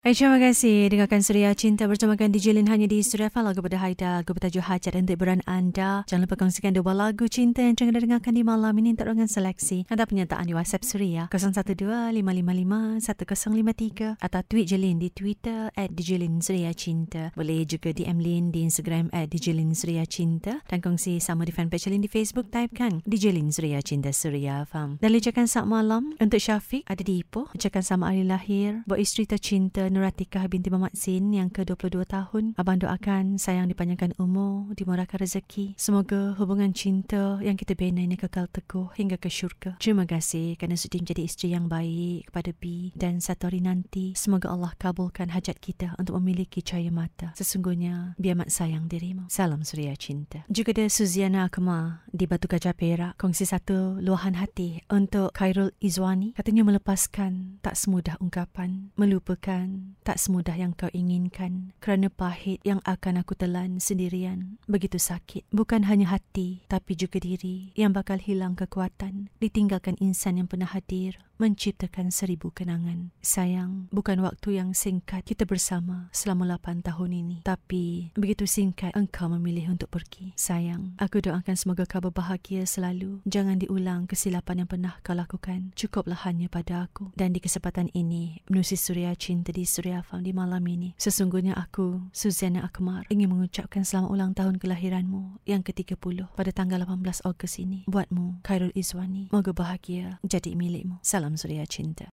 Hai, terima kasih. Dengarkan Suria Cinta bersamakan DJ Lin hanya di Suria Fan lagu pada Haida lagu bertajuk Hajat dan Beran Anda. Jangan lupa kongsikan dua lagu cinta yang tengah dengarkan di malam ini. Untuk dengan seleksi. Ada penyertaan di WhatsApp Suria. 0125551053 atau tweet Jelin di Twitter at DJ Lin Suria Cinta. Boleh juga DM Lin di Instagram at DJ Lin Suria Cinta. Dan kongsi sama di fanpage Lin di Facebook typekan DJ Lin Suria Cinta Suria. Fan dan ucapkan selamat malam. Untuk Syafiq ada di Ipoh. Ucapkan selamat hari lahir. Buat isteri tercinta Nuratikah binti Mamat Sin yang ke-22 tahun. Abang doakan sayang dipanjangkan umur, dimurahkan rezeki. Semoga hubungan cinta yang kita bina ini kekal teguh hingga ke syurga. Terima kasih kerana sudi menjadi isteri yang baik kepada B dan satu hari nanti semoga Allah kabulkan hajat kita untuk memiliki cahaya mata. Sesungguhnya biar mat sayang dirimu. Salam suria cinta. Juga ada Suziana Akma di Batu Gajah Perak kongsi satu luahan hati untuk Khairul Izwani. Katanya melepaskan tak semudah ungkapan, melupakan tak semudah yang kau inginkan kerana pahit yang akan aku telan sendirian. Begitu sakit. Bukan hanya hati tapi juga diri yang bakal hilang kekuatan ditinggalkan insan yang pernah hadir menciptakan seribu kenangan. Sayang, bukan waktu yang singkat kita bersama selama lapan tahun ini. Tapi begitu singkat engkau memilih untuk pergi. Sayang, aku doakan semoga kau berbahagia selalu. Jangan diulang kesilapan yang pernah kau lakukan. Cukuplah hanya pada aku. Dan di kesempatan ini, menusi Surya Cinta di Surya Farm di malam ini. Sesungguhnya aku, Suzana Akmar, ingin mengucapkan selamat ulang tahun kelahiranmu yang ke-30 pada tanggal 18 Ogos ini. Buatmu, Khairul Izwani. Moga bahagia jadi milikmu. Salam Surya Cinta.